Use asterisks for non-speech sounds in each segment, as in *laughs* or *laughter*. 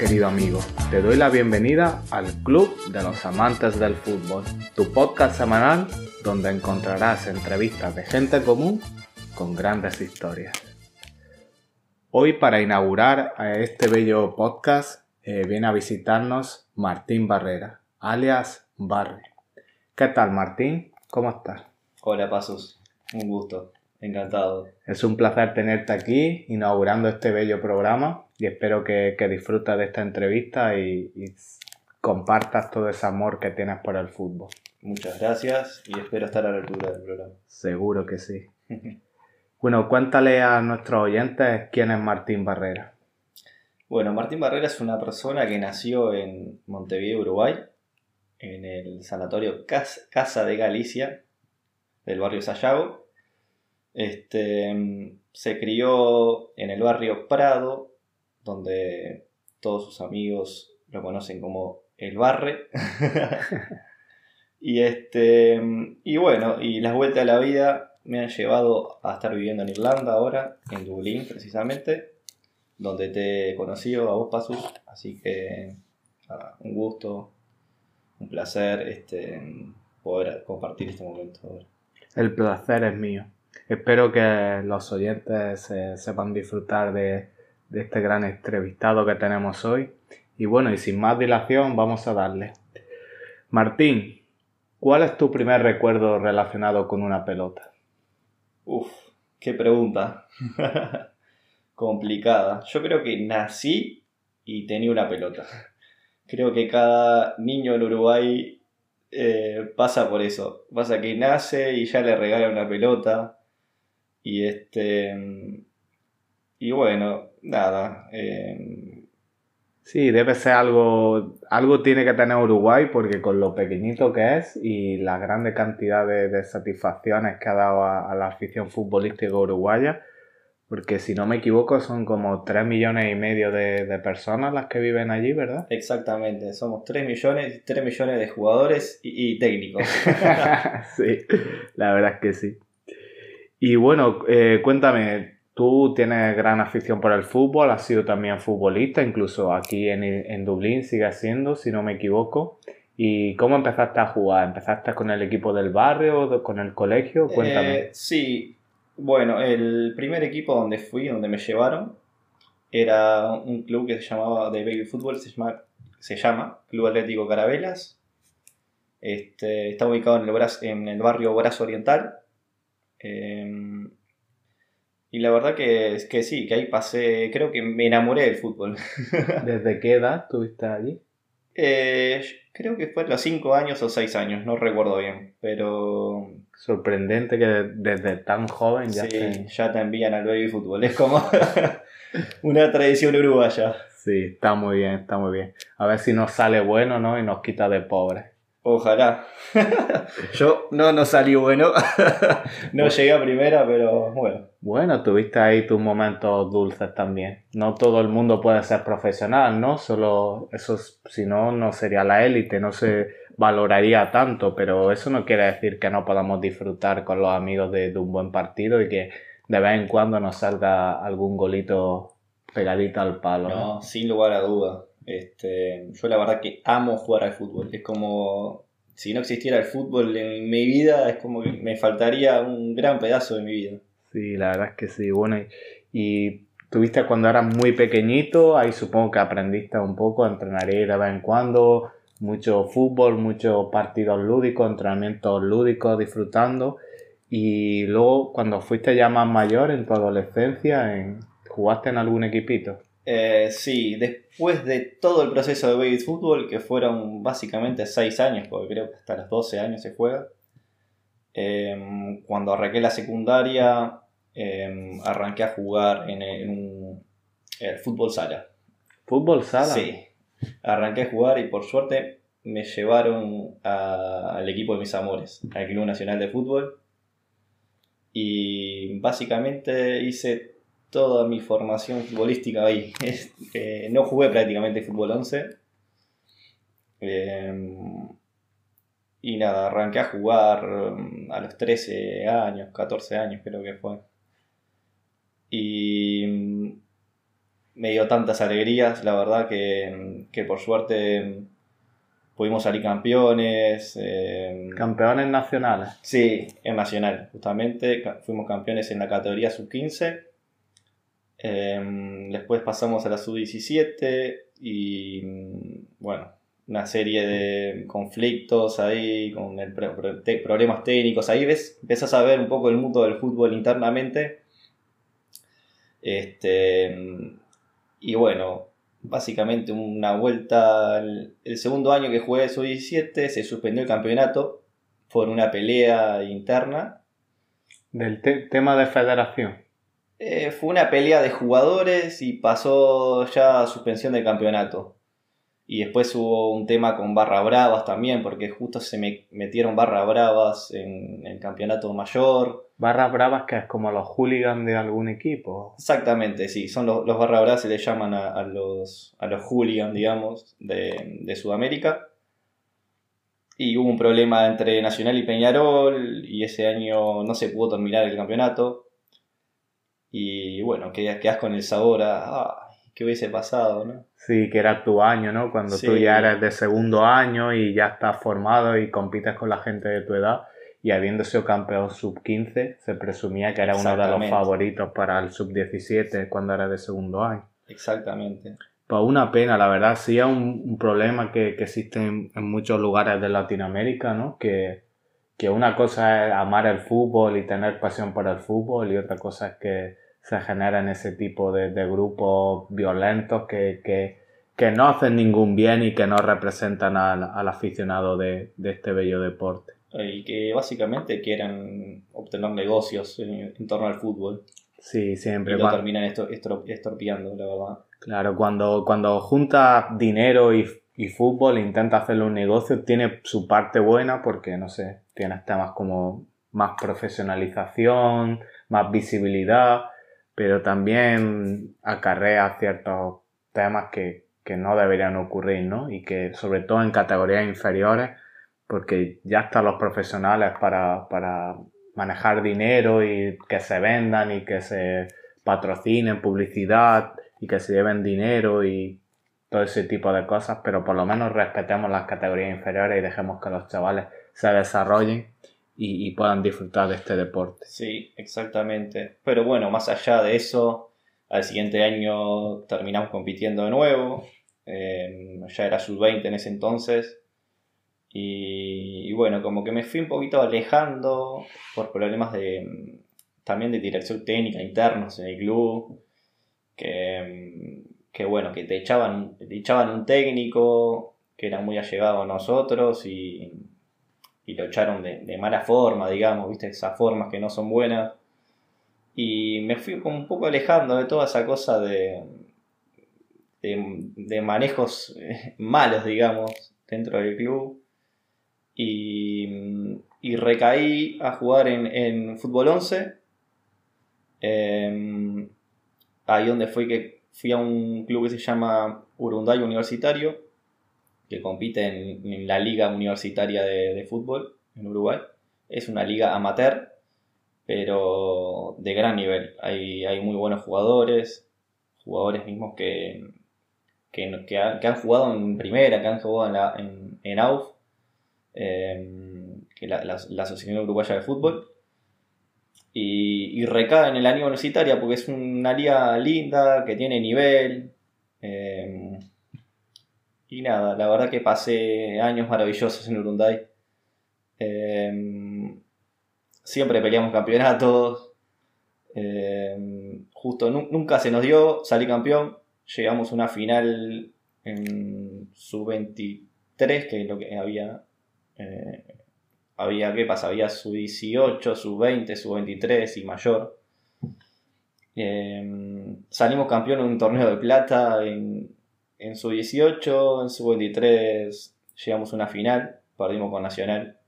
querido amigo, te doy la bienvenida al Club de los Amantes del Fútbol, tu podcast semanal donde encontrarás entrevistas de gente común con grandes historias. Hoy para inaugurar este bello podcast eh, viene a visitarnos Martín Barrera, alias Barry. ¿Qué tal Martín? ¿Cómo estás? Hola Pasos, un gusto, encantado. Es un placer tenerte aquí inaugurando este bello programa y espero que, que disfrutes de esta entrevista y, y compartas todo ese amor que tienes por el fútbol. Muchas gracias y espero estar a la altura del programa. Seguro que sí. *laughs* Bueno, cuéntale a nuestros oyentes quién es Martín Barrera. Bueno, Martín Barrera es una persona que nació en Montevideo, Uruguay, en el sanatorio Casa de Galicia, del barrio Sayago. Este, se crió en el barrio Prado, donde todos sus amigos lo conocen como el Barre. *laughs* y, este, y bueno, y las vueltas a la vida me han llevado a estar viviendo en Irlanda ahora, en Dublín precisamente, donde te he conocido a vos, Pasus. Así que un gusto, un placer este, poder compartir este momento ahora. El placer es mío. Espero que los oyentes sepan disfrutar de, de este gran entrevistado que tenemos hoy. Y bueno, y sin más dilación, vamos a darle. Martín, ¿cuál es tu primer recuerdo relacionado con una pelota? Uf, qué pregunta. *laughs* Complicada. Yo creo que nací y tenía una pelota. Creo que cada niño en Uruguay eh, pasa por eso. Pasa que nace y ya le regalan una pelota. Y este. Y bueno, nada. Eh, Sí, debe ser algo, algo tiene que tener Uruguay porque con lo pequeñito que es y la grande cantidad de, satisfacciones que ha dado a, la afición futbolística uruguaya, porque si no me equivoco son como 3 millones y medio de, personas las que viven allí, ¿verdad? Exactamente, somos 3 millones, 3 millones de jugadores y, técnicos. *laughs* sí, la verdad es que sí. Y bueno, eh, cuéntame, Tú tienes gran afición por el fútbol, has sido también futbolista, incluso aquí en, en Dublín sigue siendo, si no me equivoco. ¿Y cómo empezaste a jugar? ¿Empezaste con el equipo del barrio, con el colegio? Cuéntame. Eh, sí, bueno, el primer equipo donde fui, donde me llevaron, era un club que se llamaba de baby fútbol, se llama, se llama Club Atlético Carabelas. Este, está ubicado en el, en el barrio Brazo Oriental. Em, y la verdad que, que sí, que ahí pasé, creo que me enamoré del fútbol. *laughs* ¿Desde qué edad estuviste allí? Eh, creo que fue los 5 años o 6 años, no recuerdo bien, pero... Sorprendente que desde tan joven ya, te... ya te envían al baby fútbol, es como *laughs* una tradición uruguaya. Sí, está muy bien, está muy bien. A ver si nos sale bueno, ¿no? Y nos quita de pobres. Ojalá. *laughs* Yo no, no salí bueno. *laughs* no llegué a primera, pero bueno. Bueno, tuviste ahí tus momentos dulces también. No todo el mundo puede ser profesional, ¿no? Solo eso, si no, no sería la élite, no se valoraría tanto, pero eso no quiere decir que no podamos disfrutar con los amigos de, de un buen partido y que de vez en cuando nos salga algún golito pegadito al palo. No, sin lugar a duda. Este, yo la verdad que amo jugar al fútbol. Es como si no existiera el fútbol en mi vida, es como que me faltaría un gran pedazo de mi vida. Sí, la verdad es que sí. Bueno, y, tuviste cuando eras muy pequeñito, ahí supongo que aprendiste un poco, entrenaría de vez en cuando, mucho fútbol, muchos partidos lúdicos, entrenamientos lúdicos, disfrutando. Y luego, cuando fuiste ya más mayor, en tu adolescencia, ¿jugaste en algún equipito? Eh, sí, después de todo el proceso de baby fútbol, que fueron básicamente 6 años, porque creo que hasta los 12 años se juega, em, cuando arranqué la secundaria, em, arranqué a jugar en, un fútbol sala. ¿Fútbol sala? Sí, arranqué a jugar y por suerte me llevaron al equipo de mis amores, al Club Nacional de Fútbol. Y básicamente hice toda mi formación futbolística ahí. *laughs* Eh, no jugué prácticamente fútbol 11. Em, y nada, arranqué a jugar em, a los 13 años, 14 años creo que fue. Y mm, me dio tantas alegrías, la verdad que, que por suerte pudimos salir campeones. Eh, campeones nacionales. Sí, en nacional, justamente. Fuimos campeones en la categoría sub-15. Em, después pasamos a la sub-17 y bueno, una serie de conflictos ahí, con problemas técnicos. Ahí ves, empezás a ver un poco el mundo del fútbol internamente. Este, y bueno, básicamente una vuelta. El, segundo año que jugué su 17 se suspendió el campeonato por una pelea interna. Del tema de federación. Eh, fue una pelea de jugadores y pasó ya a suspensión del campeonato. Y después hubo un tema con barra bravas también, porque justo se me metieron barra bravas en el campeonato mayor. Barras bravas que es como los hooligans de algún equipo. Exactamente, sí, son los, los barra bravas, se le llaman a, los, a los hooligans, digamos, de, de Sudamérica. Y hubo un problema entre Nacional y Peñarol, y ese año no se pudo terminar el campeonato. Y bueno, quedas, con el sabor a, ¿Qué hubiese pasado, ¿no? Sí, que era tu año, ¿no? Cuando tú ya eres de segundo año y ya estás formado y compites con la gente de tu edad y habiendo sido campeón sub-15, se presumía que era uno de los favoritos para el sub-17 cuando era de segundo año. Exactamente. Pues una pena, la verdad, sí es un, problema que, existe en, muchos lugares de Latinoamérica, ¿no? Que, que una cosa es amar el fútbol y tener pasión por el fútbol y otra cosa es que se generan ese tipo de, grupos violentos que, no hacen ningún bien y que no representan al, aficionado de, este bello deporte. Y que básicamente quieren obtener negocios en, torno al fútbol. Sí, siempre. Y lo terminan esto, estorpeando, la verdad. Claro, cuando, cuando juntas dinero y, y fútbol intenta hacerlo un negocio, tiene su parte buena porque, no sé, tienes temas como más profesionalización, más visibilidad, pero también acarrea ciertos temas que, no deberían ocurrir, ¿no? Y que sobre todo en categorías inferiores, porque ya están los profesionales para, para manejar dinero y que se vendan y que se patrocinen publicidad y que se lleven dinero y todo ese tipo de cosas, pero por lo menos respetemos las categorías inferiores y dejemos que los chavales se desarrollen y, puedan disfrutar de este deporte. Sí, exactamente. Pero bueno, más allá de eso, al siguiente año terminamos compitiendo de nuevo. Em, ya era sub-20 en ese entonces. Y, bueno, como que me fui un poquito alejando por problemas de también de dirección técnica internos en el club. Que, que bueno, que te echaban, te echaban un técnico que era muy allegado a nosotros y y lo echaron de, mala forma, digamos, viste, esas formas que no son buenas. Y me fui como un poco alejando de toda esa cosa de, de, manejos eh, malos, digamos, dentro del club. Y, y recaí a jugar en, en Fútbol 11. Em, ahí donde fui que fui a un club que se llama Urunday Universitario que compite en, la Liga Universitaria de, Fútbol en Uruguay. Es una liga amateur, pero de gran nivel. Hay, hay muy buenos jugadores, jugadores mismos que, que, han jugado en primera, que han jugado en, la, en, AUF, em, que la, la, Asociación Uruguaya de Fútbol. Y, y, recae en la liga universitaria porque es una liga linda, que tiene nivel. Em, y nada, la verdad que pasé años maravillosos en Urunday. Em, siempre peleamos campeonatos. Em, justo nunca se nos dio, salí campeón. Llegamos a una final en sub-23, que es lo que había. Eh, había, ¿qué pasa? Había sub-18, sub-20, sub-23 y mayor. Em, salimos campeón en un torneo de plata en, en su 18, en su 23 llegamos a una final, perdimos con Nacional.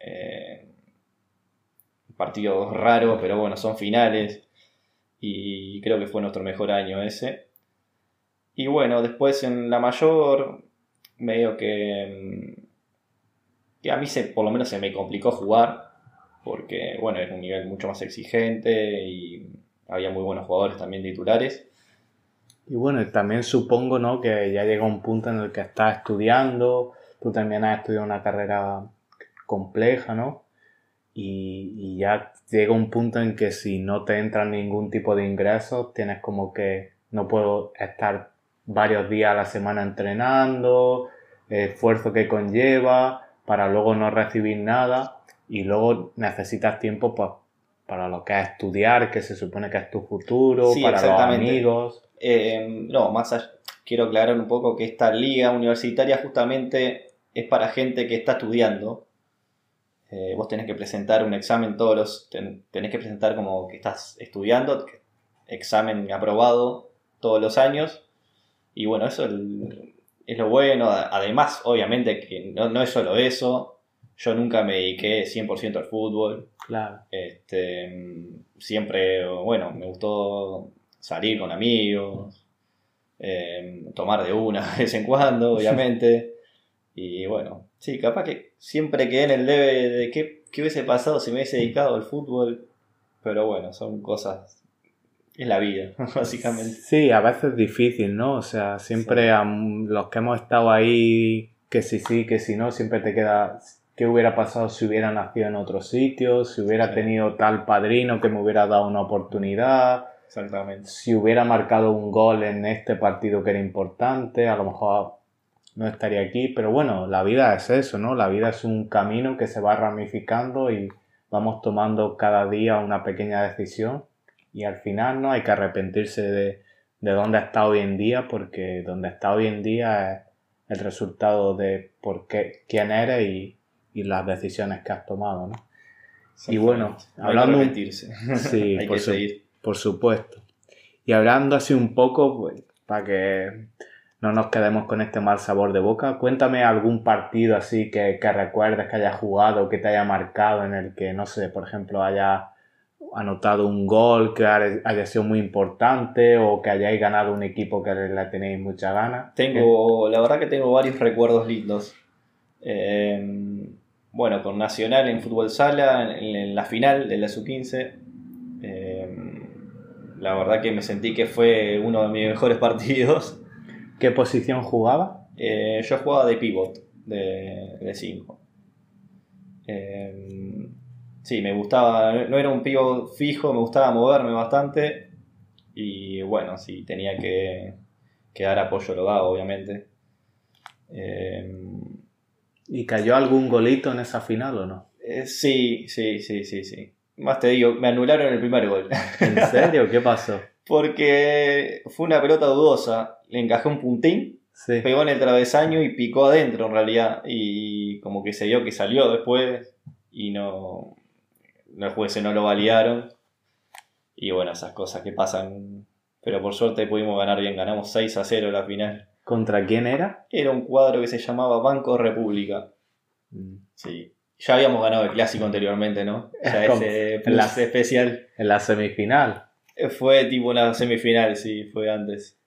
Eh, partido raro, pero bueno, son finales. Y creo que fue nuestro mejor año ese. Y bueno, después en la mayor, medio que, que a mí se, por lo menos se me complicó jugar, porque bueno, era un nivel mucho más exigente y había muy buenos jugadores también titulares. Y bueno, también supongo, ¿no? Que ya llega un punto en el que estás estudiando, tú también has estudiado una carrera compleja, ¿no? Y, ya llega un punto en que si no te entra ningún tipo de ingresos, tienes como que no puedo estar varios días a la semana entrenando, esfuerzo que conlleva, para luego no recibir nada y luego necesitas tiempo pues, para lo que es estudiar, que se supone que es tu futuro, para los amigos. Eh, no, más allá, quiero aclarar un poco que esta liga universitaria justamente es para gente que está estudiando. Eh, vos tenés que presentar un examen todos los. tenés que presentar como que estás estudiando, examen aprobado todos los años. Y bueno, eso es lo bueno. Además, obviamente, que no, no es solo eso. Yo nunca me dediqué 100% al fútbol. Claro. Este, siempre, bueno, me gustó salir con amigos, em, tomar de una *laughs* de vez en cuando, *laughs* obviamente. y bueno, sí, capaz que siempre quedé en el debe de qué, qué hubiese pasado si me hubiese dedicado al fútbol. Pero bueno, son cosas es la vida, *laughs* básicamente. Sí, a veces es difícil, ¿no? O sea, siempre los que hemos estado ahí, que si sí, que si no, siempre te queda qué hubiera pasado si hubiera nacido en otro sitio, si hubiera tenido tal padrino que me hubiera dado una oportunidad. Exactamente. Si hubiera marcado un gol en este partido que era importante, a lo mejor no estaría aquí, pero bueno, la vida es eso, ¿no? La vida es un camino que se va ramificando y vamos tomando cada día una pequeña decisión y al final no hay que arrepentirse de, de dónde está hoy en día porque donde está hoy en día es el resultado de por qué, quién eres y, y las decisiones que has tomado, ¿no? Y bueno, hablando... *laughs* Sí, *laughs* por, por supuesto. Y hablando así un poco, pues, para que no nos quedemos con este mal sabor de boca, cuéntame algún partido así que, que recuerdes que hayas jugado, que te haya marcado, en el que, no sé, por ejemplo, haya anotado un gol que haya sido muy importante o que hayáis ganado un equipo que le tenéis mucha ganas. Tengo, la verdad que tengo varios recuerdos lindos. Eh, bueno, con Nacional en fútbol sala, en, la final de la sub-15. Eh, la verdad que me sentí que fue uno de mis *laughs* mejores partidos. ¿Qué posición jugaba? Eh, yo jugaba de pivot, de 5. Eh, sí, me gustaba, no era un pivot fijo, me gustaba moverme bastante. Y bueno, sí, tenía que, que dar apoyo, lo daba, obviamente. ¿Y cayó algún golito en esa final o no? Eh, sí, sí, sí, sí, sí. Más te digo, me anularon el primer gol. ¿En serio? ¿Qué pasó? *laughs* Porque fue una pelota dudosa. Le encajé un puntín, pegó en el travesaño y picó adentro en realidad. Y como que se vio que salió después y no. Los jueces no lo validaron. Y bueno, esas cosas que pasan. Pero por suerte pudimos ganar bien. Ganamos 6 a 0 la final. ¿Contra quién era? Era un cuadro que se llamaba Banco República. Mm. Sí. Ya habíamos ganado el clásico anteriormente, ¿no? *laughs* Ya ese plus especial. En la semifinal. Fue tipo una semifinal, sí, fue antes.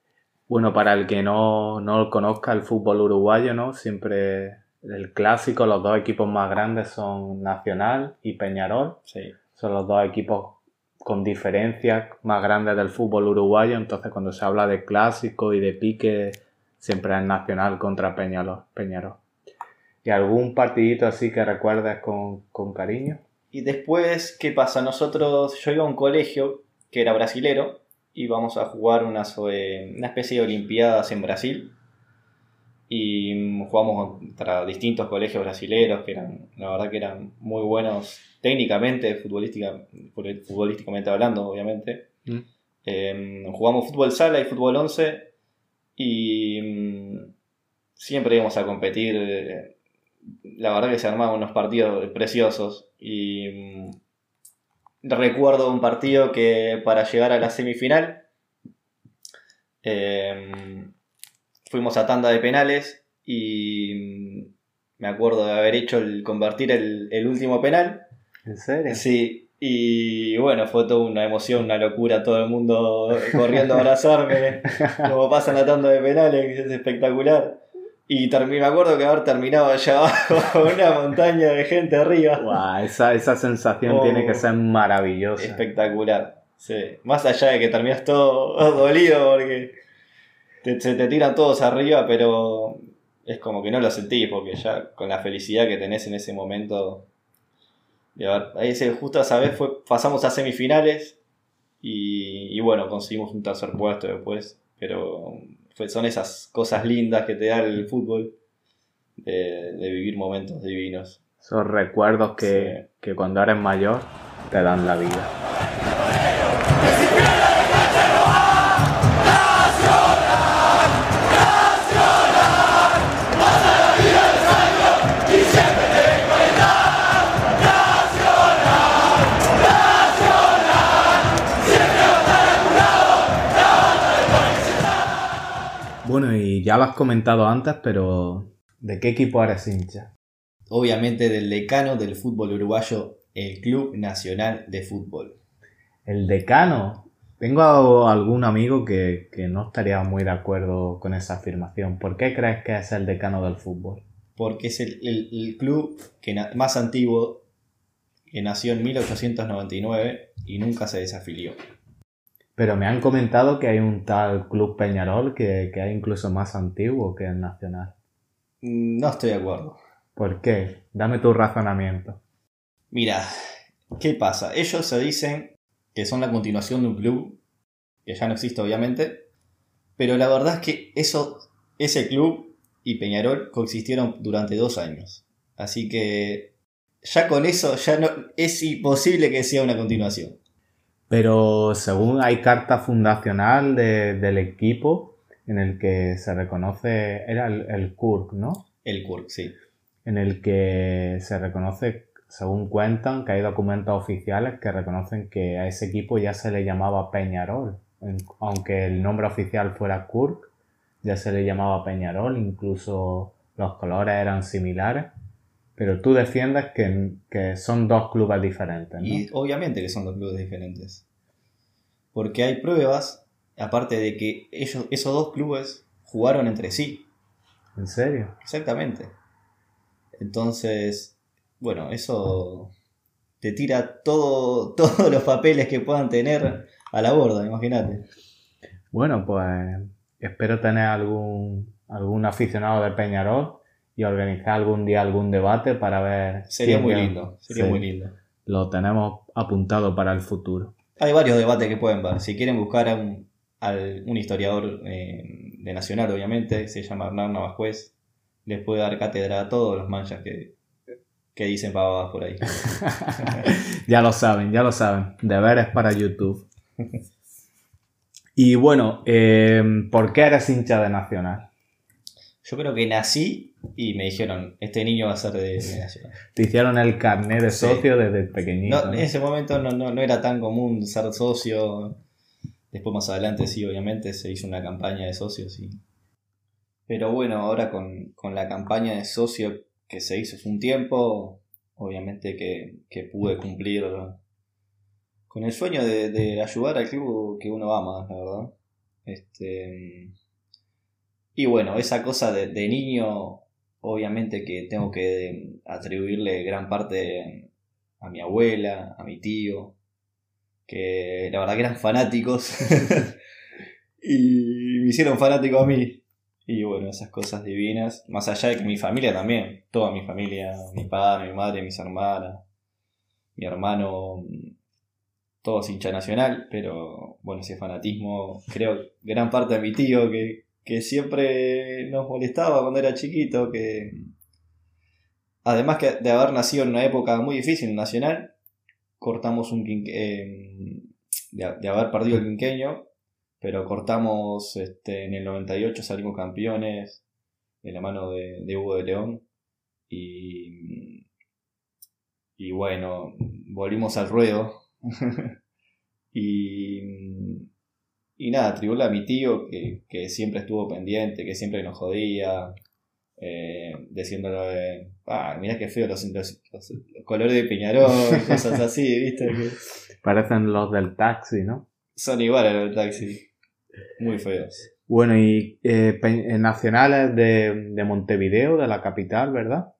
Bueno, para el que no, no conozca el fútbol uruguayo, ¿no? Siempre el clásico, los dos equipos más grandes son Nacional y Peñarol. Sí. Son los dos equipos con diferencias más grandes del fútbol uruguayo. Entonces, cuando se habla de clásico y de pique siempre es Nacional contra Peñarol. Peñarol. ¿Y algún partidito así que recuerdas con, cariño? Y después, ¿qué pasa? Nosotros, yo iba a un colegio que era brasilero, íbamos a jugar una, una especie de Olimpiadas en Brasil y jugamos contra distintos colegios brasileros que eran, la verdad que eran muy buenos técnicamente, futbolística, futbolísticamente hablando, obviamente. Mm. Em, jugamos fútbol sala y fútbol 11 y mm, siempre íbamos a competir. La verdad que se armaban unos partidos preciosos. Y mm, recuerdo un partido que para llegar a la semifinal em, fuimos a tanda de penales y me acuerdo de haber hecho el convertir el, el último penal. ¿En serio? Sí, y bueno, fue toda una emoción, una locura, todo el mundo corriendo a abrazarme, *laughs* como pasan la tanda de penales, es espectacular. Y me acuerdo que haber terminado allá abajo con *laughs* una montaña de gente arriba. esa, esa sensación tiene que oh, ser maravillosa. Espectacular. Sí. Más allá de que terminas todo *laughs* dolido porque se te tiran todos arriba, pero es como que no lo sentís, porque ya con la felicidad que tenés en ese momento. ahí justo esa vez fue, pasamos a semifinales y, bueno, conseguimos un tercer puesto después, pero son esas cosas lindas que te da el fútbol de, vivir momentos divinos. Esos recuerdos que, que cuando eres mayor te dan la vida. Ya lo has comentado antes, pero ¿de qué equipo eres hincha? Obviamente del decano del fútbol uruguayo, el Club Nacional de Fútbol. El decano. Tengo algún amigo que, no estaría muy de acuerdo con esa afirmación. ¿Por qué crees que es el decano del fútbol? Porque es el, club que más antiguo que nació en 1899 y nunca se desafilió. Pero me han comentado que hay un tal Club Peñarol que, que es incluso más antiguo que el Nacional. No estoy de acuerdo. ¿Por qué? Dame tu razonamiento. Mira, ¿qué pasa? Ellos se dicen que son la continuación de un club que ya no existe obviamente, pero la verdad es que eso, ese club y Peñarol coexistieron durante dos años. Así que ya con eso ya no es imposible que sea una continuación. Pero según hay carta fundacional del equipo en el que se reconoce, era el, el KURK, ¿no? El KURK, sí. En el que se reconoce, según cuentan, que hay documentos oficiales que reconocen que a ese equipo ya se le llamaba Peñarol. Aunque el nombre oficial fuera KURK, ya se le llamaba Peñarol, incluso los colores eran similares. Pero tú defiendes que, son dos clubes diferentes, ¿no? Y obviamente que son dos clubes diferentes. Porque hay pruebas, aparte de que ellos, esos dos clubes jugaron entre sí. ¿En serio? Exactamente. Entonces, bueno, eso te tira todo, *laughs* todos los papeles que puedan tener a la borda, imagínate. Bueno, pues espero tener algún, algún aficionado de Peñarol y organizar algún día algún debate para ver. Sería muy lindo, sería muy lindo. Lo tenemos apuntado para el futuro. Hay varios debates que pueden ver. Si quieren buscar a un, un historiador eh, de Nacional, obviamente, se llama Hernán Navascuez, les puede dar cátedra a todos los manchas que, que dicen pavadas por ahí. *laughs* *laughs* ya lo saben, ya lo saben. Deberes para YouTube. y bueno, eh, ¿por qué eres hincha de Nacional? Yo creo que nací y me dijeron, este niño va a ser de, Nacional. Te hicieron el carnet de socio desde pequeñito. En ese momento no, no, era tan común ser socio. Después más adelante sí, obviamente, se hizo una campaña de socios. Y... Pero bueno, ahora con, la campaña de socio que se hizo hace un tiempo, obviamente que, que pude cumplir con el sueño de, de ayudar al club que uno ama, la verdad. Este, y bueno, esa cosa de, niño, obviamente que tengo que atribuirle gran parte a mi abuela, a mi tío, que la verdad que eran fanáticos *laughs* y me hicieron fanático a mí. Y bueno, esas cosas divinas, más allá de que mi familia también, toda mi familia, mi padre, mi madre, mis hermanas, mi hermano, todos hincha nacional, pero bueno, ese fanatismo, creo gran parte de mi tío que, que siempre nos molestaba cuando era chiquito, que además que de haber nacido en una época muy difícil Nacional, cortamos un eh, de, haber perdido el quinqueño, pero cortamos este, en el 98 salimos campeones de la mano de, de Hugo de León y, y bueno, volvimos al ruedo. *laughs* Y y nada, tribula a mi tío que, que, siempre estuvo pendiente, que siempre nos jodía, eh, diciéndole, ah, mira qué feo los, colores de Peñarol, *laughs* cosas así, ¿viste? Parecen los del taxi, ¿no? Son iguales los del taxi, muy feos. Bueno, y eh, eh nacionales de, de, Montevideo, de la capital, ¿verdad?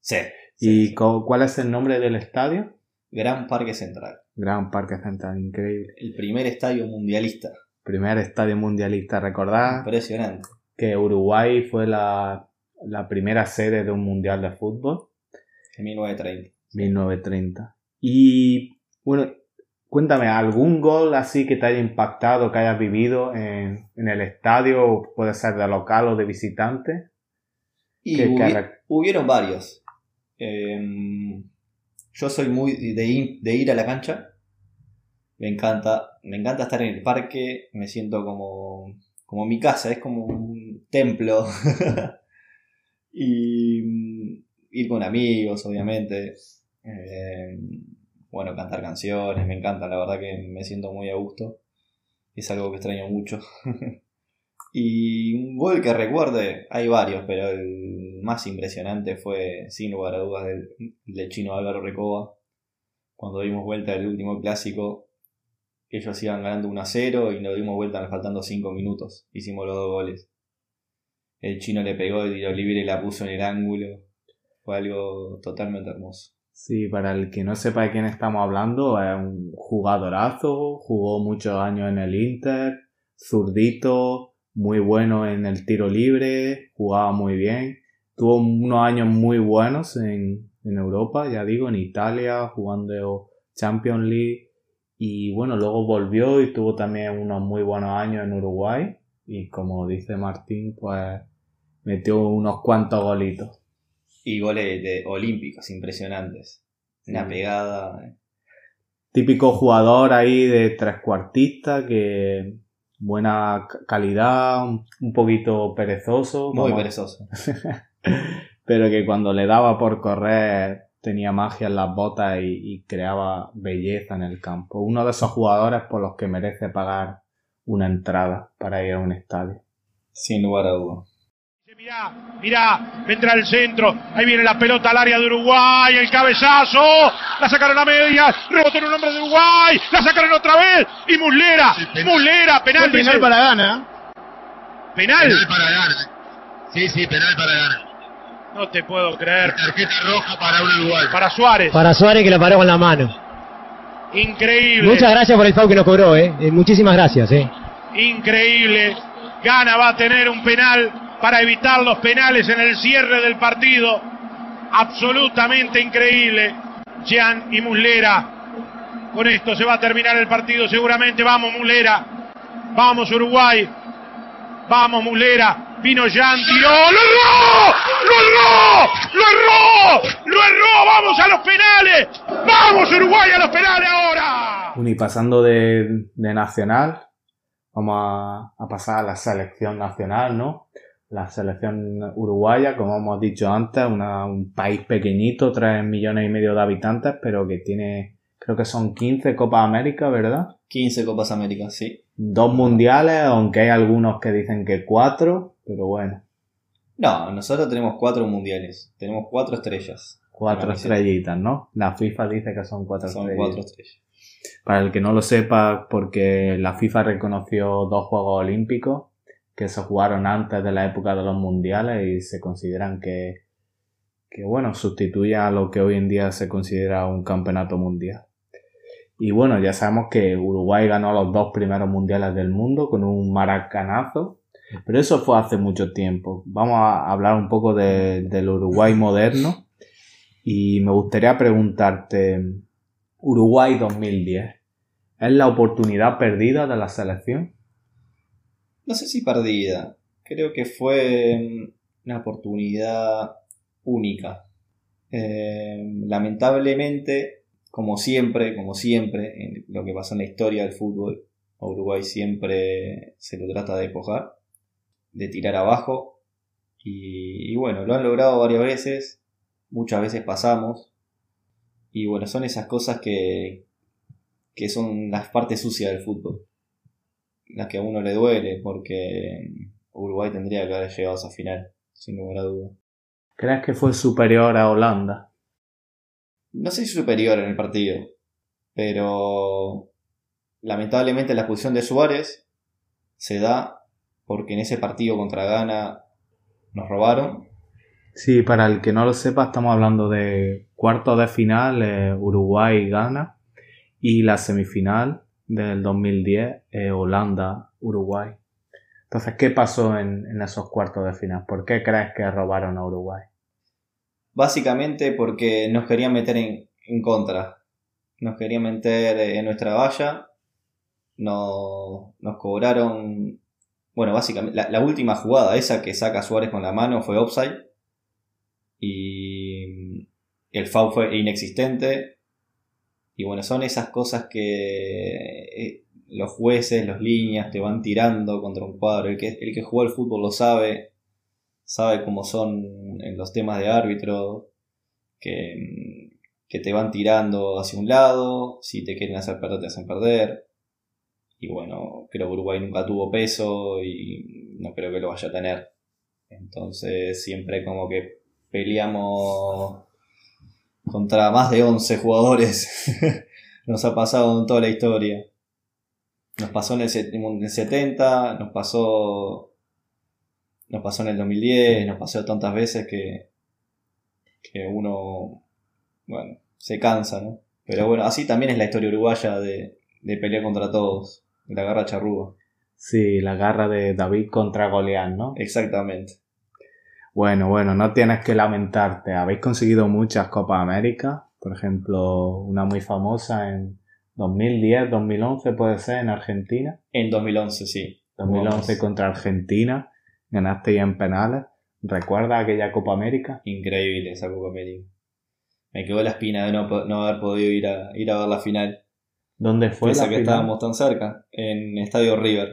Sí. ¿Y cuál es el nombre del estadio? Gran Parque Central. Gran Parque Central, increíble. El primer estadio mundialista primer estadio mundialista. Recordar Impresionante. que Uruguay fue la, la primera sede de un mundial de fútbol, En 1930. 1930. Y bueno, cuéntame, ¿algún gol así que te haya impactado, que hayas vivido en, en el estadio? Puede ser de local o de visitante. Y Que- que hubi- rec- hubieron varios. Em, yo soy muy de, de ir a la cancha. Me encanta, me encanta estar en el parque. Me siento como, como mi casa, es como un templo. *laughs* y ir con amigos, obviamente. Em, bueno, cantar canciones, me encanta, la verdad que me siento muy a gusto. Es algo que extraño mucho. *laughs* Y un gol que recuerde, hay varios, pero el más impresionante fue, sin lugar a dudas, del, del chino Álvaro Recoba. Cuando dimos vuelta el último clásico, ellos iban ganando 1 a 0 y nos dimos vuelta faltando 5 minutos. Hicimos los dos goles. El chino le pegó de tiro libre y la puso en el ángulo. Fue algo totalmente hermoso. Sí, para el que no sepa de quién estamos hablando, es un jugadorazo, jugó muchos años en el Inter, zurdito, muy bueno en el tiro libre, jugaba muy bien, tuvo unos años muy buenos en, en Europa, ya digo, en Italia, jugando Champions League, y bueno, luego volvió y tuvo también unos muy buenos años en Uruguay, y como dice Martín, pues metió unos cuantos golitos. Y goles de olímpicos impresionantes. Una Sí. pegada. eh. típico jugador ahí de trecuartista que buena calidad, un, un poquito perezoso, Muy como- perezoso. *laughs* pero que cuando le daba por correr tenía magia en las botas y, y creaba belleza en el campo. Uno de esos jugadores por los que merece pagar una entrada para ir a un estadio. Sin lugar a dudas. Mirá, mirá, vendrá el centro, ahí viene la pelota al área de Uruguay, el cabezazo, la sacaron a medias, rebotó en un hombre de Uruguay, la sacaron otra vez, y Muslera, Muslera, penal, penal dice- para Gana. penal, Penal para Gana. Sí, sí, penal para Gana. No te puedo creer, Tarjeta roja para Uruguay. para Suárez, Para Suárez que la paró con la mano. increíble, Muchas gracias por el foul que nos cobró, eh. Eh, Muchísimas gracias, eh. increíble, Gana va a tener un penal para evitar los penales en el cierre del partido, absolutamente increíble, Jean y Muslera. Con esto se va a terminar el partido seguramente. Vamos, Mulera. Vamos, Uruguay. Vamos, Mulera. Vino Jan, tiró. ¡Lo erró! ¡Lo erró! ¡Lo erró! ¡Lo erró! ¡Vamos a los penales! ¡Vamos, Uruguay, a los penales ahora! Bueno, pasando de, de nacional, vamos a, a pasar a la selección nacional, ¿no? La selección uruguaya, como hemos dicho antes, una- un país pequeñito, 3 millones y medio de habitantes, pero que tiene, creo que son 15 Copas América, ¿verdad? 15 Copas Américas, sí. Dos mundiales, aunque hay algunos que dicen que cuatro, pero bueno, No, nosotros tenemos cuatro mundiales. Tenemos cuatro estrellas. cuatro estrellitas, ¿no? La FIFA dice que son cuatro Son estrellitas. cuatro estrellas. Para el que no lo sepa, porque la FIFA reconoció dos Juegos Olímpicos que se jugaron antes de la época de los mundiales y se consideran que, que bueno, sustituyen a lo que hoy en día se considera un campeonato mundial. Y bueno, ya sabemos que Uruguay ganó los dos primeros mundiales del mundo con un maracanazo, pero eso fue hace mucho tiempo. Vamos a hablar un poco de- del Uruguay moderno y me gustaría preguntarte, Uruguay 2010, ¿es la oportunidad perdida de la selección? No sé si perdida. Creo que fue mm, una oportunidad única. Eh, lamentablemente, como siempre, como siempre, en lo que pasó en la historia del fútbol, a Uruguay siempre se lo trata de despojar, de tirar abajo. Y, y bueno, lo han logrado varias veces, muchas veces pasamos. Y bueno, son esas cosas que, que son las partes sucias del fútbol las que a uno le duele, porque Uruguay tendría que haber llegado a esa final, sin lugar a duda. ¿Crees que fue superior a Holanda? No sé si superior en el partido, pero lamentablemente la expulsión de Suárez se da porque en ese partido contra Ghana nos robaron. Sí, para el que no lo sepa, estamos hablando de cuartos de final, eh, Uruguay gana, y la semifinal del 2010, eh, Holanda Uruguay. Entonces, ¿qué pasó en, en esos cuartos de final? ¿Por qué crees que robaron a Uruguay? Básicamente porque nos querían meter en, en contra. Nos querían meter en nuestra valla. Nos, nos cobraron. Bueno, básicamente, la, la última jugada, esa que saca Suárez con la mano, fue offside. Y el foul fue inexistente. Y bueno, son esas cosas que eh, los jueces, los líneas te van tirando contra un cuadro. El que, el que jugó al fútbol lo sabe. Sabe cómo son en los temas de árbitro. Que, que te van tirando hacia un lado. Si te quieren hacer perder, te hacen perder. Y bueno, creo que Uruguay nunca tuvo peso y no creo que lo vaya a tener. Entonces siempre como que peleamos contra más de 11 jugadores. *laughs* nos ha pasado en toda la historia. Nos pasó en el, en el 70, nos pasó nos pasó en el 2010, nos pasó tantas veces que que uno bueno, se cansa, ¿no? Pero bueno, así también es la historia uruguaya de, de pelear contra todos, de la garra charrúa. Sí, la garra de David contra Goliat, ¿no? Exactamente. Bueno, bueno, no tienes que lamentarte. Habéis conseguido muchas Copas América. Por ejemplo, una muy famosa en 2010, 2011 puede ser en Argentina. En 2011, sí. 2011 Jugamos. contra Argentina. Ganaste ya en penales. ¿Recuerdas aquella Copa América? Increíble esa Copa América. Me quedó la espina de no, haber podido ir a, ir a ver la final. ¿Dónde fue Pese la a que final? estábamos tan cerca, en Estadio River.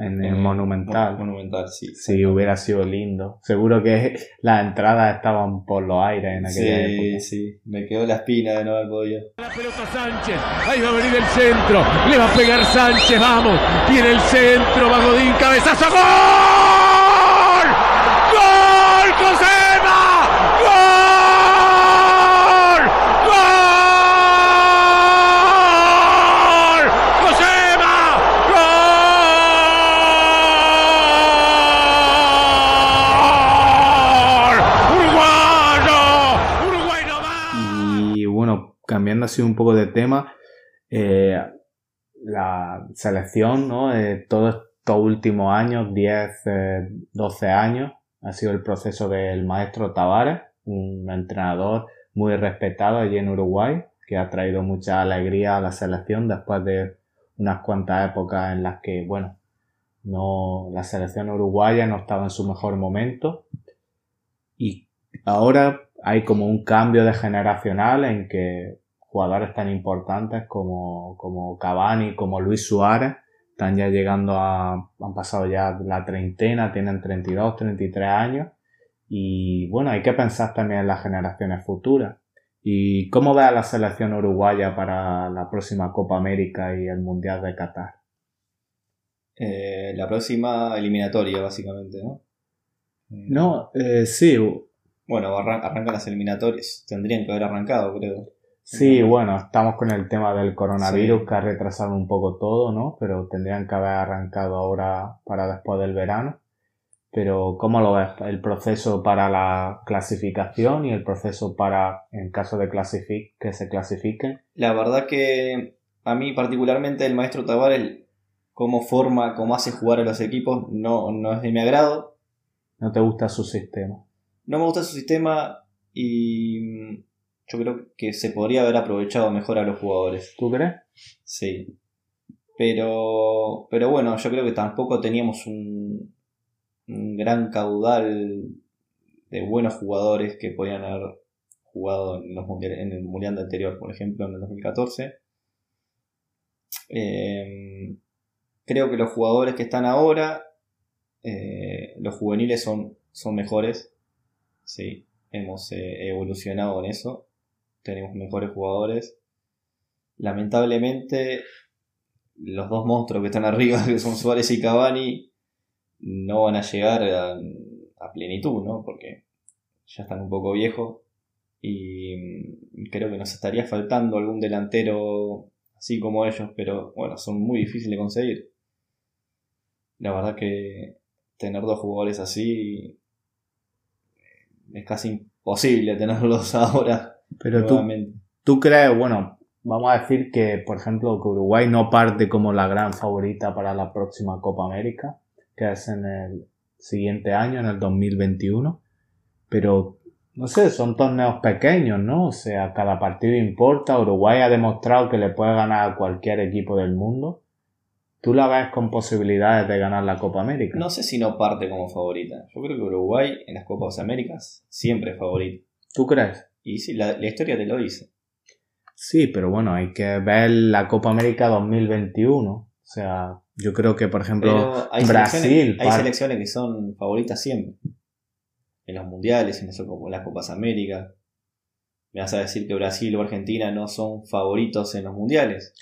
En Eh, el Monumental. Mon- Monumental, sí. Sí, hubiera sido lindo. Seguro que *laughs* las entradas estaban por los aires en aquella Sí, época. sí. Me quedó la espina de no haber podido. La pelota Sánchez, ahí va a venir el centro, le va a pegar Sánchez, vamos, tiene el centro, va Godín, cabezazo, ¡gol! ¡Gol, Josema! ¡Gol! ¡Gol! ¡Josema! ¡Gol! ¡Uruguayo! ¡Uruguay no más! Y bueno, cambiando un poco de tema, eh, la selección, ¿no? Eh, todos estos últimos años, 10, eh, 12 años, ha sido el proceso del maestro Tavares, un entrenador muy respetado allí en Uruguay, que ha traído mucha alegría a la selección después de unas cuantas épocas en las que, bueno, no, la selección uruguaya no estaba en su mejor momento. Y ahora hay como un cambio de generacional en que jugadores tan importantes como, como Cavani, como Luis Suárez, están ya llegando a, han pasado ya la treintena, tienen 32, 33 años. Y bueno, hay que pensar también en las generaciones futuras. ¿Y cómo ve a la selección uruguaya para la próxima Copa América y el Mundial de Qatar? Eh, la próxima eliminatoria, básicamente, ¿no? No, eh, sí, Bueno, arran- arrancan las eliminatorias. Tendrían que haber arrancado, creo. Sí, bueno, estamos con el tema del coronavirus Sí. que ha retrasado un poco todo, ¿no? Pero tendrían que haber arrancado ahora para después del verano. Pero, ¿cómo lo ves? El proceso para la clasificación y el proceso para, en caso de clasific que se clasifiquen. La verdad que a mí particularmente el maestro Tavares, cómo forma, cómo hace jugar a los equipos, no, no es de mi agrado. ¿No te gusta su sistema? No me gusta su sistema y yo creo que se podría haber aprovechado mejor a los jugadores. ¿Tú crees? Sí. Pero, pero bueno, yo creo que tampoco teníamos un, un gran caudal de buenos jugadores que podían haber jugado en, los mundiales- en el mundial anterior, por ejemplo, en el 2014. Eh, creo que los jugadores que están ahora, eh, los juveniles son, son mejores. Sí, hemos eh, evolucionado en eso. Tenemos mejores jugadores. Lamentablemente, los dos monstruos que están arriba, *laughs* que son Suárez y Cavani, no van a llegar a, a plenitud, ¿no? Porque ya están un poco viejos. Y mm, creo que nos estaría faltando algún delantero así como ellos, pero bueno, son muy difíciles de conseguir. La verdad que tener dos jugadores así es casi imposible tenerlos *laughs* ahora Pero tú. ¿Tú crees, bueno, vamos a decir que, por ejemplo, que Uruguay no parte como la gran favorita para la próxima Copa América, que es en el siguiente año, en el 2021, pero no sé, son torneos pequeños, ¿no? O sea, cada partido importa. Uruguay ha demostrado que le puede ganar a cualquier equipo del mundo. ¿Tú la ves con posibilidades de ganar la Copa América? No sé si no parte como favorita. Yo creo que Uruguay en las Copas Américas siempre es favorito. ¿Tú crees? Y sí, la, la historia te lo dice. Sí, pero bueno, hay que ver la Copa América 2021. O sea, yo creo que, por ejemplo, hay Brasil. selecciones, hay selecciones que son favoritas siempre. En los mundiales, en, eso, como en las Copas América. Me vas a decir que Brasil o Argentina no son favoritos en los mundiales.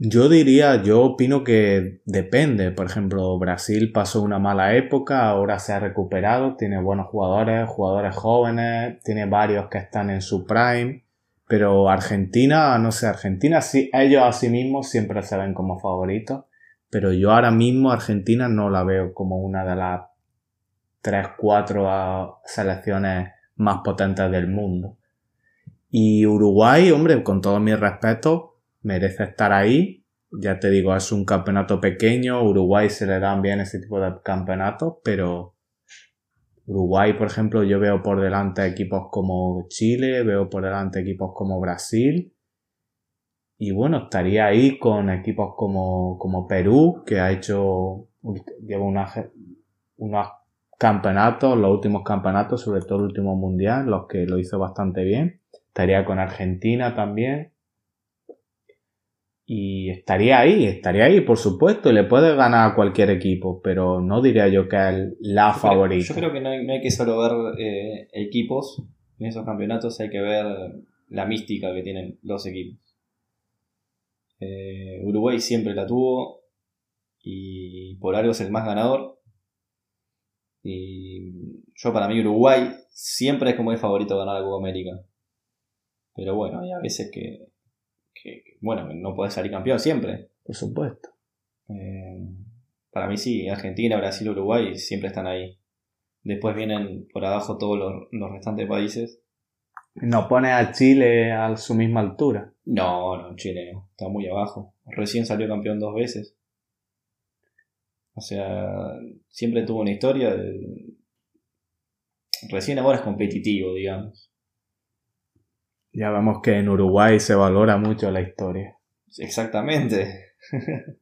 Yo diría, yo opino que depende. Por ejemplo, Brasil pasó una mala época, ahora se ha recuperado, tiene buenos jugadores, jugadores jóvenes, tiene varios que están en su prime. Pero Argentina, no sé, Argentina sí, ellos a sí mismos siempre se ven como favoritos. Pero yo ahora mismo Argentina no la veo como una de las 3, 4 selecciones más potentes del mundo. Y Uruguay, hombre, con todo mi respeto, merece estar ahí. Ya te digo, es un campeonato pequeño, Uruguay se le dan bien ese tipo de campeonatos, pero Uruguay, por ejemplo, yo veo por delante equipos como Chile, veo por delante equipos como Brasil. Y bueno, estaría ahí con equipos como, como Perú, que ha hecho, lleva una, unos campeonatos, los últimos campeonatos, sobre todo el último mundial, los que lo hizo bastante bien. Estaría con Argentina también. Y estaría ahí, estaría ahí, por supuesto, y le puede ganar a cualquier equipo, pero no diría yo que es la Yo creo- favorita. Yo creo que no hay, no hay que solo ver eh, equipos en esos campeonatos, hay que ver la mística que tienen los equipos. Eh, Uruguay siempre la tuvo y por algo es el más ganador. Y yo para mí Uruguay siempre es como el favorito a ganar la Copa América. Pero bueno, hay a veces que, que, bueno, no puedes salir campeón siempre. Por supuesto. Eh, para mí sí, Argentina, Brasil, Uruguay siempre están ahí. Después vienen por abajo todos los, los restantes países. ¿No pone a Chile a su misma altura? No, no, Chile está muy abajo. Recién salió campeón dos veces. O sea, siempre tuvo una historia. de- Recién ahora es competitivo, digamos. Ya vemos que en Uruguay se valora mucho la historia. Exactamente. *laughs*